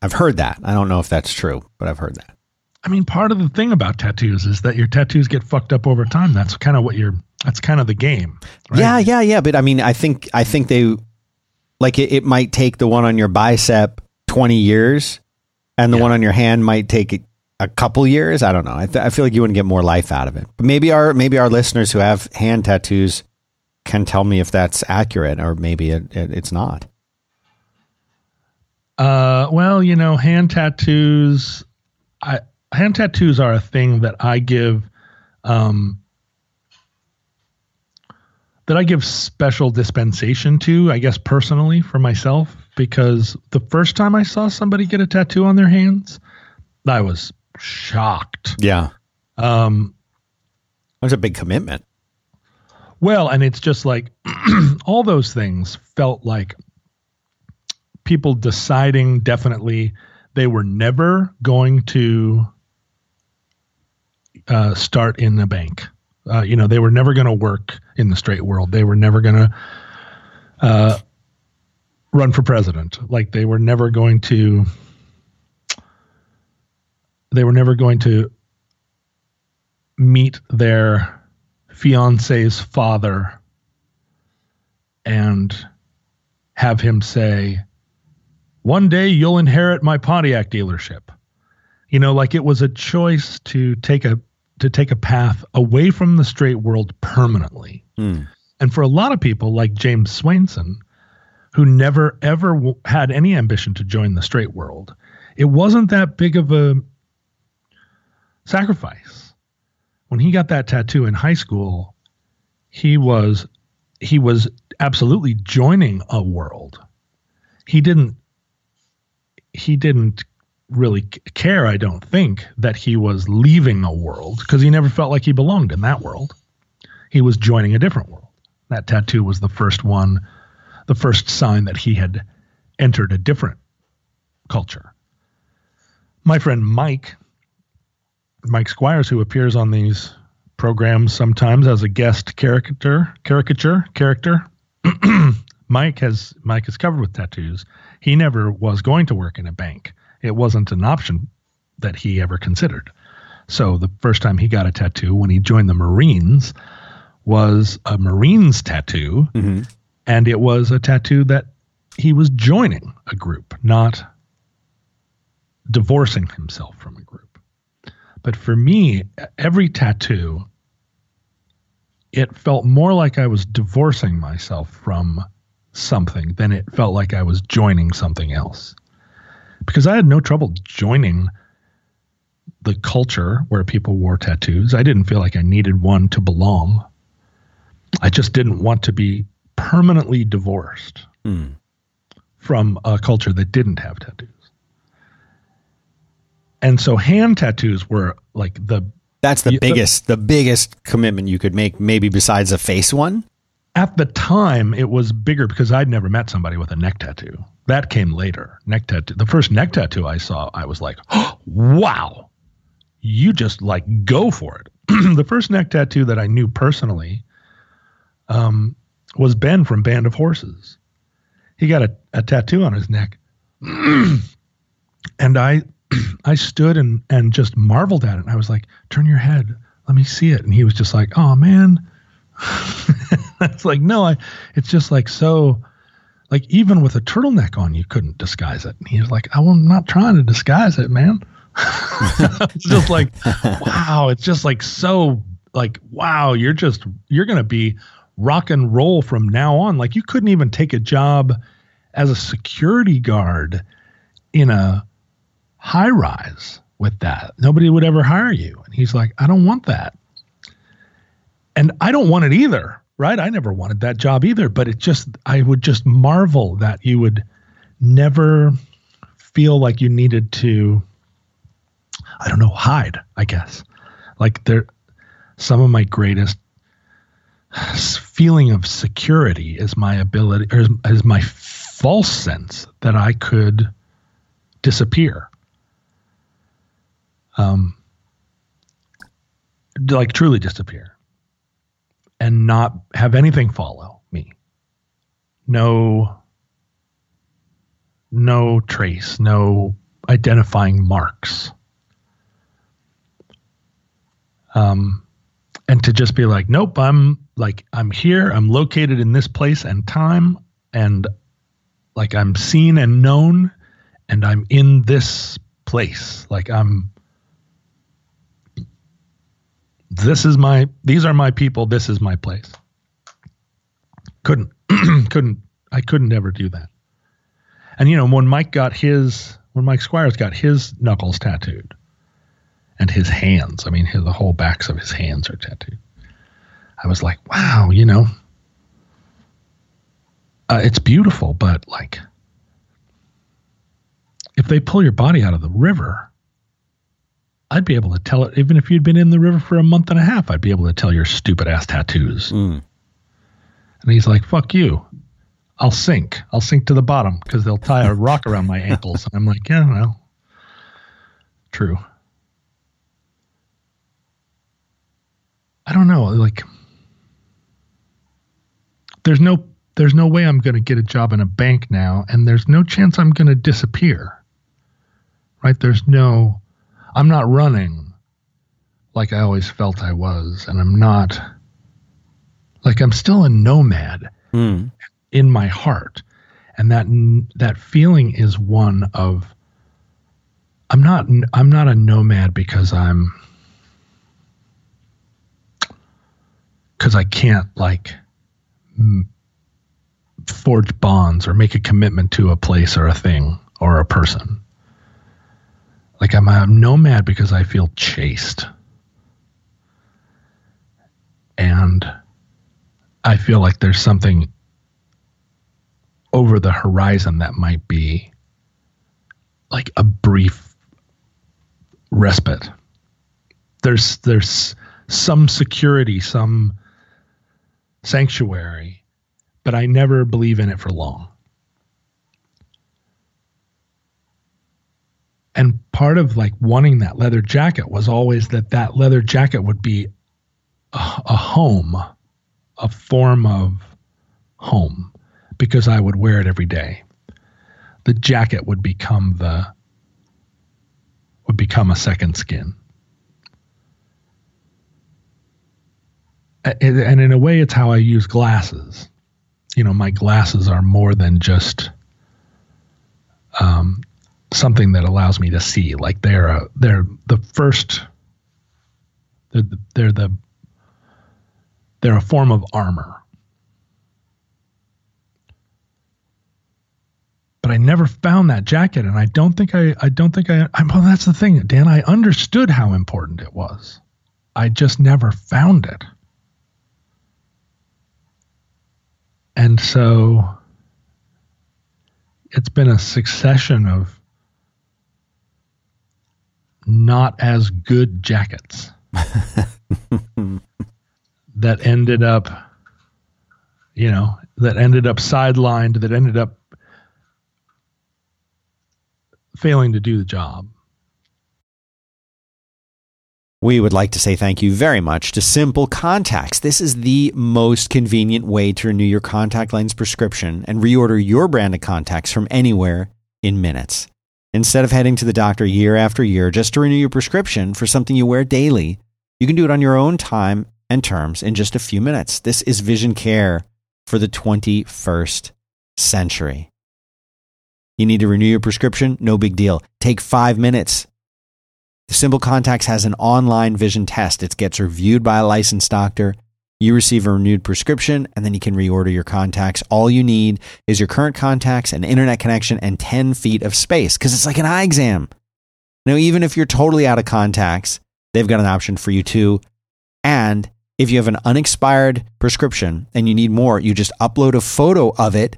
I've heard that. I don't know if that's true, but I've heard that. I mean, part of the thing about tattoos is that your tattoos get fucked up over time. That's kind of what you're. That's kind of the game. right? Yeah, yeah, yeah. But I mean, I think I think they like it, it might take the one on your bicep twenty years, and the Yeah. one on your hand might take a, a couple years. I don't know. I, th- I feel like you wouldn't get more life out of it. But maybe our maybe our listeners who have hand tattoos can tell me if that's accurate, or maybe it, it, it's not. Uh, well, you know, hand tattoos. I hand tattoos are a thing that I give, um, that I give special dispensation to. I guess personally for myself, because the first time I saw somebody get a tattoo on their hands, I was shocked. Yeah, Um, that was a big commitment. Well, and it's just like all those things felt like people deciding definitely they were never going to uh, start in the bank. Uh, you know, they were never going to work in the straight world. They were never going to uh, run for president. Like they were never going to. They were never going to meet their fiance's father and have him say, One day you'll inherit my Pontiac dealership. You know, like it was a choice to take a to take a path away from the straight world permanently. Hmm. And for a lot of people like James Swainson, who never ever w- had any ambition to join the straight world, it wasn't that big of a sacrifice. When he got that tattoo in high school, he was he was absolutely joining a world. He didn't he didn't really care, I don't think, that he was leaving a world because he never felt like he belonged in that world. He was joining a different world. That tattoo was the first one, the first sign that he had entered a different culture. My friend Mike, Mike Squires, who appears on these programs sometimes as a guest caricature, caricature character. Mike has Mike is covered with tattoos. He never was going to work in a bank. It wasn't an option that he ever considered. So the first time he got a tattoo when he joined the Marines was a Marines tattoo, Mhm. and it was a tattoo that he was joining a group, not divorcing himself from a group. But for me, every tattoo, it felt more like I was divorcing myself from something than it felt like I was joining something else. Because I had no trouble joining the culture where people wore tattoos. I didn't feel like I needed one to belong. I just didn't want to be permanently divorced Mm. from a culture that didn't have tattoos. And so hand tattoos were like the That's the the- biggest, the biggest commitment you could make, maybe besides a face one. at the time it was bigger because I'd never met somebody with a neck tattoo. That came later. Neck tattoo. The first neck tattoo I saw, I was like, oh, "Wow, you just like go for it." the first neck tattoo that I knew personally um, was Ben from Band of Horses. He got a, a tattoo on his neck, and I I stood and and just marveled at it. I was like, "Turn your head, let me see it." And he was just like, "Oh man." it's like no i it's just like so like even with a turtleneck on you couldn't disguise it and he was like i'm not trying to disguise it man it's just like wow it's just like so like wow you're just you're gonna be rock and roll from now on like you couldn't even take a job as a security guard in a high rise with that nobody would ever hire you and he's like i don't want that and I don't want it either, right? I never wanted that job either, but it just I would just marvel that you would never feel like you needed to I don't know, hide, I guess. Like there some of my greatest feeling of security is my ability or is, is my false sense that I could disappear. Um like truly disappear and not have anything follow me. No no trace, no identifying marks. Um and to just be like, nope, I'm like I'm here, I'm located in this place and time and like I'm seen and known and I'm in this place. Like I'm this is my these are my people this is my place. Couldn't couldn't i couldn't ever do that. And you know when mike got his when mike squires got his knuckles tattooed and his hands i mean his, the whole backs of his hands are tattooed i was like wow you know. Uh, it's beautiful but like if they pull your body out of the river I'd be able to tell it, even if you'd been in the river for a month and a half, I'd be able to tell your stupid ass tattoos. Mm. And he's like, fuck you. I'll sink. I'll sink to the bottom because they'll tie a rock around my ankles. And I'm like, yeah, well, true. I don't know. Like, there's no, there's no way I'm going to get a job in a bank now, and there's no chance I'm going to disappear. Right? There's no, I'm not running like I always felt I was, and I'm not like I'm still a nomad Mm. in my heart, and that that feeling is one of I'm not I'm not a nomad because I'm because I can't like m- forge bonds or make a commitment to a place or a thing or a person. Like I'm a nomad because I feel chased. And I feel like there's something over the horizon that might be like a brief respite. There's there's some security, some sanctuary, but I never believe in it for long. And part of like wanting that leather jacket was always that that leather jacket would be a, a home a form of home because i would wear it every day. The jacket would become the would become a second skin. And in a way it's how i use glasses. You know my glasses are more than just um, something that allows me to see. Like they're a, they're the first. They're the, they're the they're a form of armor. but I never found that jacket, and I don't think I I don't think I. I well, that's the thing, Dan. I understood how important it was. I just never found it. And so it's been a succession of not as good jackets that ended up, you know, that ended up sidelined, that ended up failing to do the job. We would like to say thank you very much to Simple Contacts. This is the most convenient way to renew your contact lens prescription and reorder your brand of contacts from anywhere in minutes. Instead of heading to the doctor year after year just to renew your prescription for something you wear daily, you can do it on your own time and terms in just a few minutes. This is vision care for the 21st century. You need to renew your prescription? No big deal. Take five minutes. The Simple Contacts has an online vision test. It gets reviewed by a licensed doctor. You receive a renewed prescription, and then you can reorder your contacts. All you need is your current contacts, an internet connection, and 10 feet of space because it's like an eye exam. Now, even if you're totally out of contacts, they've got an option for you too. And if you have an unexpired prescription and you need more, you just upload a photo of it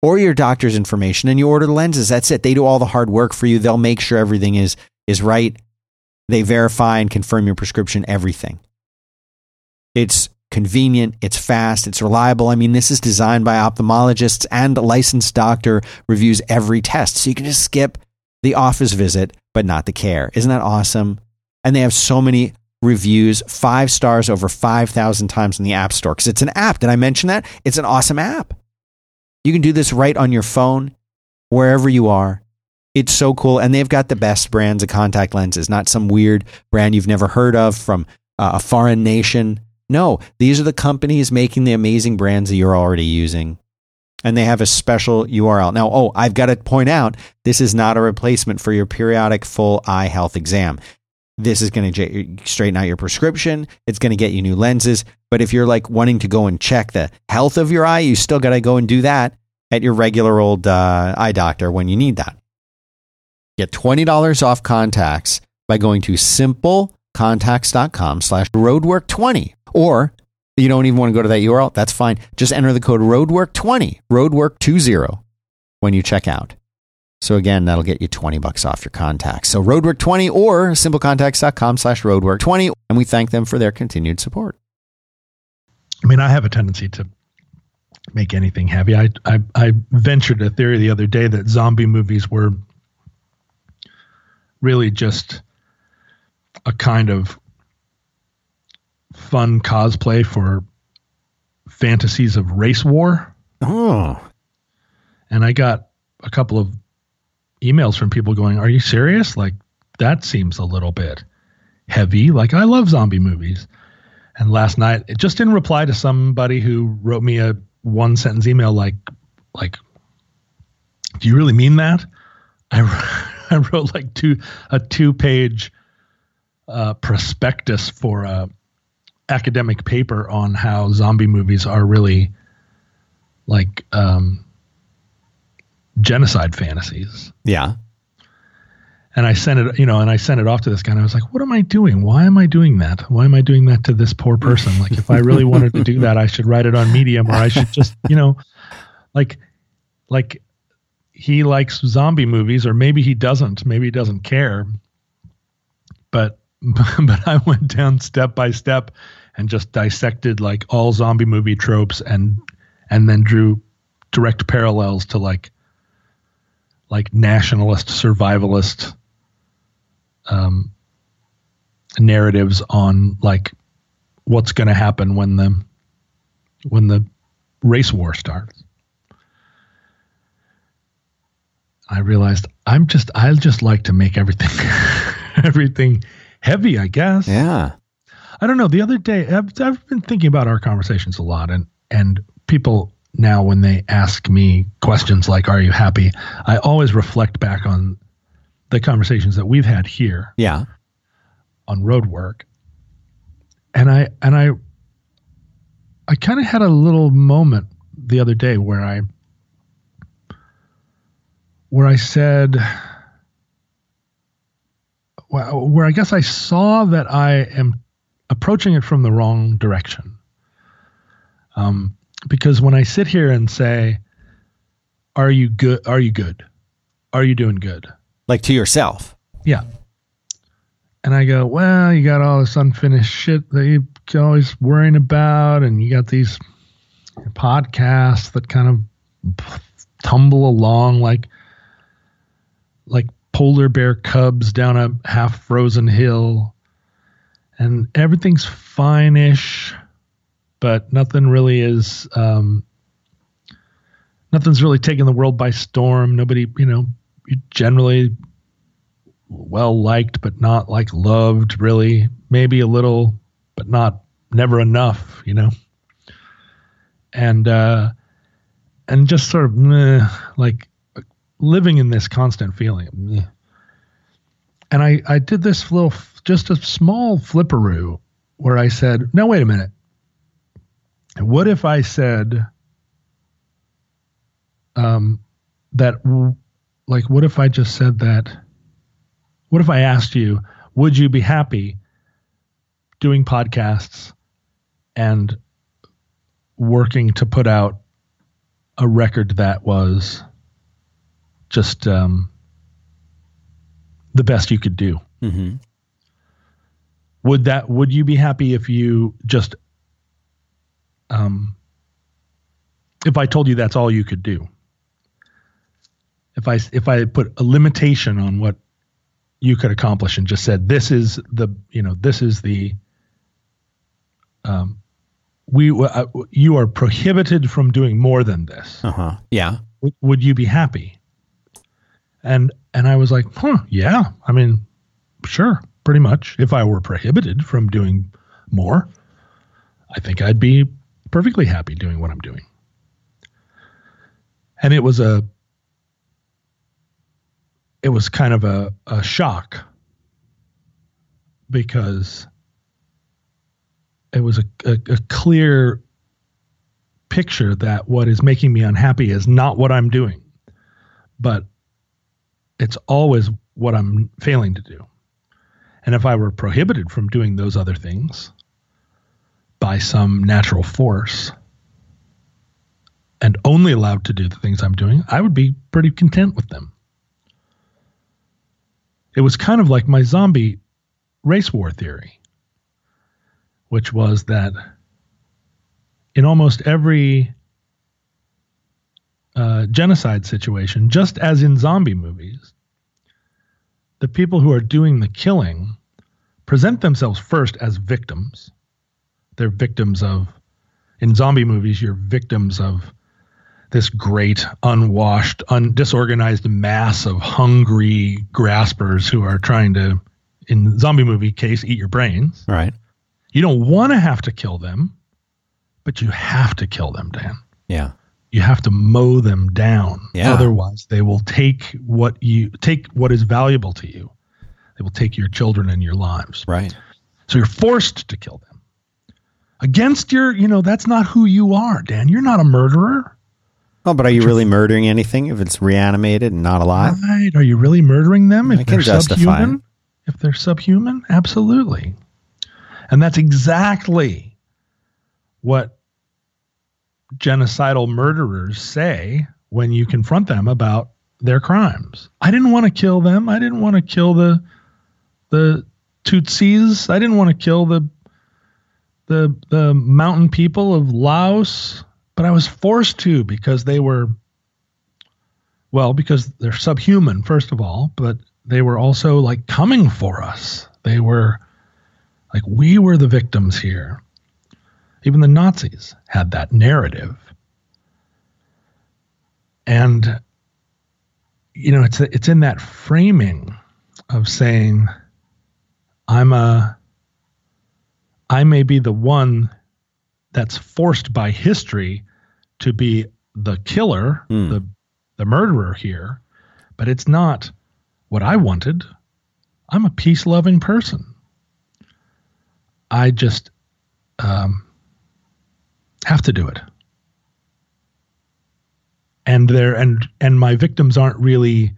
or your doctor's information and you order the lenses. That's it. They do all the hard work for you. They'll make sure everything is is right they verify and confirm your prescription, everything. It's convenient, it's fast, it's reliable. I mean, this is designed by ophthalmologists and a licensed doctor reviews every test. So you can just skip the office visit, but not the care. Isn't that awesome? And they have so many reviews, five stars over 5,000 times in the App Store because it's an app. Did I mention that? It's an awesome app. You can do this right on your phone, wherever you are. It's so cool. And they've got the best brands of contact lenses, not some weird brand you've never heard of from uh, a foreign nation. No, these are the companies making the amazing brands that you're already using. And they have a special URL. Now, oh, I've got to point out this is not a replacement for your periodic full eye health exam. This is going to straighten out your prescription. It's going to get you new lenses. But if you're like wanting to go and check the health of your eye, you still got to go and do that at your regular old uh, eye doctor when you need that. Get $20 off contacts by going to simplecontacts.com slash roadwork20. Or you don't even want to go to that URL, that's fine. Just enter the code roadwork20, roadwork20 when you check out. So again, that'll get you 20 bucks off your contacts. So roadwork20 or simplecontacts.com slash roadwork20. And we thank them for their continued support. I mean, I have a tendency to make anything heavy. I, I, I ventured a theory the other day that zombie movies were really just a kind of fun cosplay for fantasies of race war. Oh. And I got a couple of emails from people going, Are you serious? Like, that seems a little bit heavy. Like, I love zombie movies. And last night, just in reply to somebody who wrote me a one sentence email, like, like, do you really mean that? I, I wrote like two a two page uh, prospectus for a academic paper on how zombie movies are really like um, genocide fantasies. Yeah. And I sent it, you know, and I sent it off to this guy, and I was like, "What am I doing? Why am I doing that? Why am I doing that to this poor person? Like, if I really wanted to do that, I should write it on Medium, or I should just, you know, like, like he likes zombie movies, or maybe he doesn't. Maybe he doesn't care. But but I went down step by step and just dissected like all zombie movie tropes and and then drew direct parallels to like like nationalist survivalist um, narratives on like what's going to happen when the when the race war starts. I realized I'm just I just like to make everything everything heavy, I guess. Yeah. I don't know. The other day I've, I've been thinking about our conversations a lot and and people now when they ask me questions like are you happy? I always reflect back on the conversations that we've had here. Yeah. On road work. And I and I I kind of had a little moment the other day where I where I said, where I guess I saw that I am approaching it from the wrong direction. Um, because when I sit here and say, "Are you good? Are you good? Are you doing good?" Like to yourself. Yeah. And I go, well, you got all this unfinished shit that you're always worrying about, and you got these podcasts that kind of tumble along like like polar bear cubs down a half frozen hill. And everything's fine-ish but nothing really is um, nothing's really taking the world by storm. Nobody you know generally well liked but not like loved really. Maybe a little but not never enough you know? And uh and just sort of meh, like living in this constant feeling and i i did this little just a small flipperoo where i said no wait a minute. What if i said um that like what if i just said that what if I asked you, would you be happy doing podcasts and working to put out a record that was just um, the best you could do? Mm-hmm. Would that would you be happy if you just um, if I told you that's all you could do? If I if I put a limitation on what you could accomplish and just said this is the you know this is the um we uh, you are prohibited from doing more than this uh-huh yeah w- would you be happy and and i was like huh yeah i mean sure pretty much. If i were prohibited from doing more i think i'd be perfectly happy doing what i'm doing. And it was a it was kind of a, a shock because it was a, a, a, clear picture that what is making me unhappy is not what I'm doing, but it's always what I'm failing to do. And if I were prohibited from doing those other things by some natural force and only allowed to do the things I'm doing, I would be pretty content with them it was kind of like my zombie race war theory, which was that in almost every uh, genocide situation, just as in zombie movies, the people who are doing the killing present themselves first as victims. They're victims of, in zombie movies, you're victims of this great, unwashed, un- disorganized mass of hungry graspers who are trying to, in zombie movie case, eat your brains. Right. You don't want to have to kill them, but you have to kill them, Dan. Yeah. You have to mow them down. Yeah. Otherwise, they will take what you take what is valuable to you. They will take your children and your lives. Right. So you're forced to kill them. Against your, you know, that's not who you are, Dan. You're not a murderer. Oh, but are you really murdering anything if it's reanimated and not alive? Right. Are you really murdering them if I they're subhuman? it. If they're subhuman? Absolutely. And that's exactly what genocidal murderers say when you confront them about their crimes. I didn't want to kill them. I didn't want to kill the the Tutsis. I didn't want to kill the the the mountain people of Laos but I was forced to because they were, well, because they're subhuman, first of all, but they were also like coming for us. They were like, we were the victims here. Even the Nazis had that narrative. And, you know, it's, it's in that framing of saying, I'm a, I may be the one that's forced by history to be the killer, Hmm. the the murderer here, but it's not what I wanted. I'm a peace loving person. I just um, have to do it. and they're and and my victims aren't really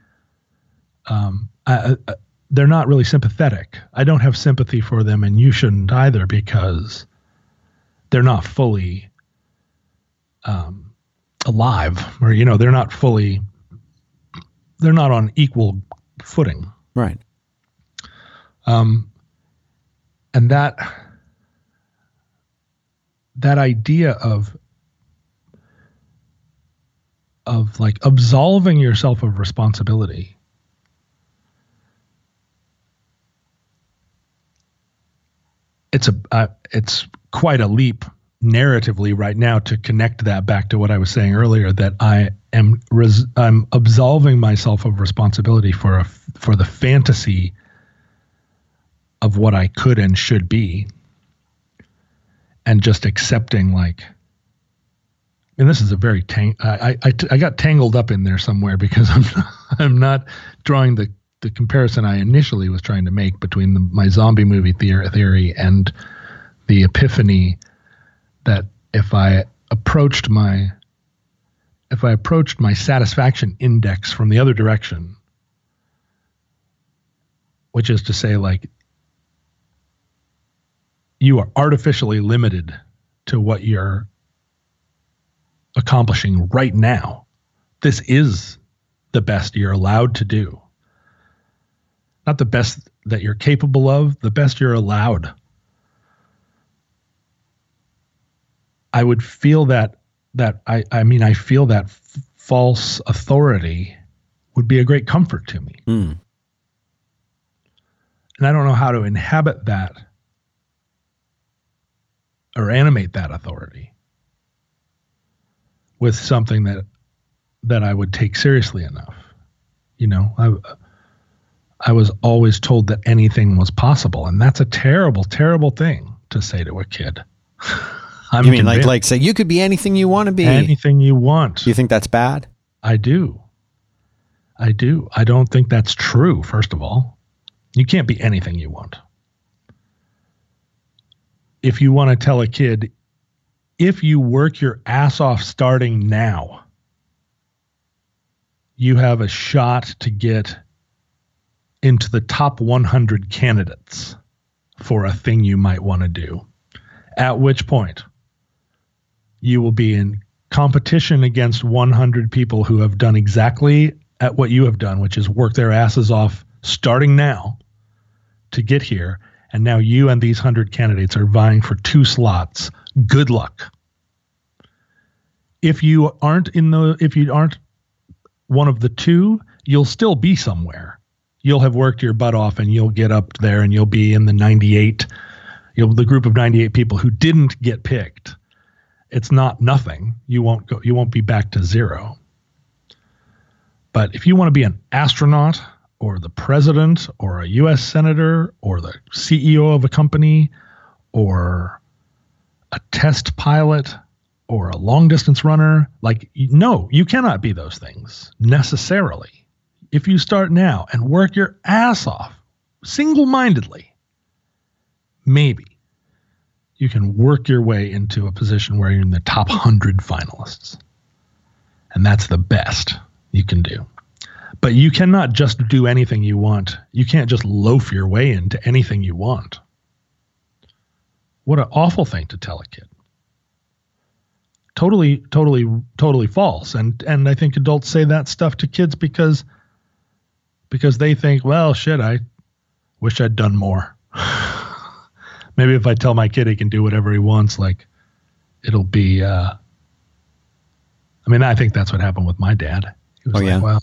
um I, I, they're not really sympathetic. I don't have sympathy for them, and you shouldn't either because they're not fully um, alive, or you know, they're not fully, they're not on equal footing. Right. Um, and that that idea of of like absolving yourself of responsibility it's a uh, it's quite a leap narratively right now to connect that back to what I was saying earlier that I am res- I'm absolving myself of responsibility for a for the fantasy of what I could and should be and just accepting like and this is a very tang- I, I, I got tangled up in there somewhere because I'm I'm not drawing the the comparison I initially was trying to make between the, my zombie movie theory and the epiphany that if I approached my if I approached my satisfaction index from the other direction, which is to say, like, you are artificially limited to what you're accomplishing right now. This is the best you're allowed to do not the best that you're capable of, the best you're allowed. I would feel that that I I mean I feel that f- false authority would be a great comfort to me. Mm. And I don't know how to inhabit that or animate that authority with something that that I would take seriously enough. You know, I I was always told that anything was possible, and that's a terrible, terrible thing to say to a kid. You mean like like say you could be anything you want to be? Anything you want. You think that's bad? I do. I do. I don't think that's true. First of all, you can't be anything you want. If you want to tell a kid, if you work your ass off starting now, you have a shot to get into the top 100 candidates for a thing you might want to do. At which point, you will be in competition against 100 people who have done exactly at what you have done, which is work their asses off starting now to get here. And now you and these 100 candidates are vying for two slots. Good luck. If you aren't in the if you aren't one of the two, you'll still be somewhere you'll have worked your butt off and you'll get up there and you'll be in the 98 you'll the group of 98 people who didn't get picked it's not nothing you won't go you won't be back to zero but if you want to be an astronaut or the president or a US senator or the CEO of a company or a test pilot or a long distance runner like no you cannot be those things necessarily if you start now and work your ass off single mindedly, maybe you can work your way into a position where you're in the top 100 finalists. And that's the best you can do. But you cannot just do anything you want. You can't just loaf your way into anything you want. What an awful thing to tell a kid. Totally, totally, totally false. And and I think adults say that stuff to kids because because they think, well, shit, I wish I'd done more. Maybe if I tell my kid he can do whatever he wants, like it'll be. Uh, I mean, I think that's what happened with my dad. He was oh, like, yeah. well,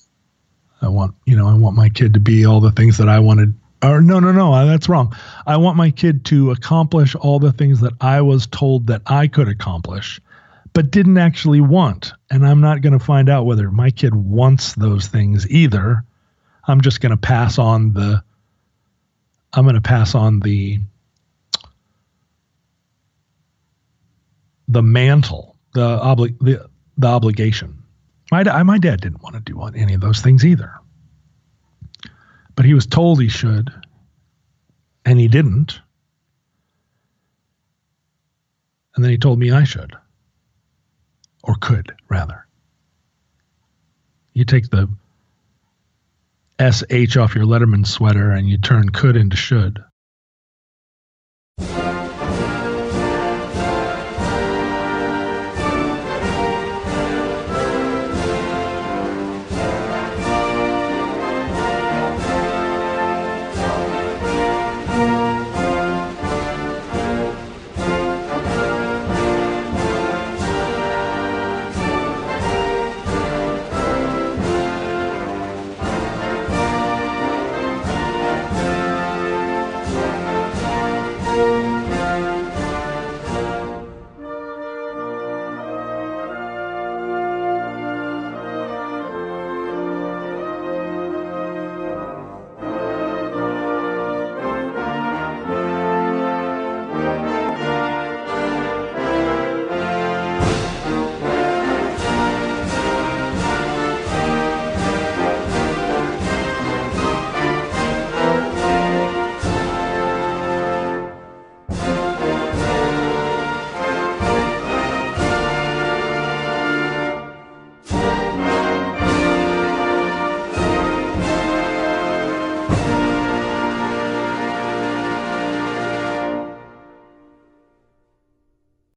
I want, you know, I want my kid to be all the things that I wanted. Or no, no, no, that's wrong. I want my kid to accomplish all the things that I was told that I could accomplish, but didn't actually want. And I'm not going to find out whether my kid wants those things either I'm just going to pass on the I'm going to pass on the the mantle, the obli- the, the obligation. My my dad didn't want to do any of those things either. But he was told he should and he didn't. And then he told me I should or could rather. You take the SH off your Letterman sweater and you turn could into should.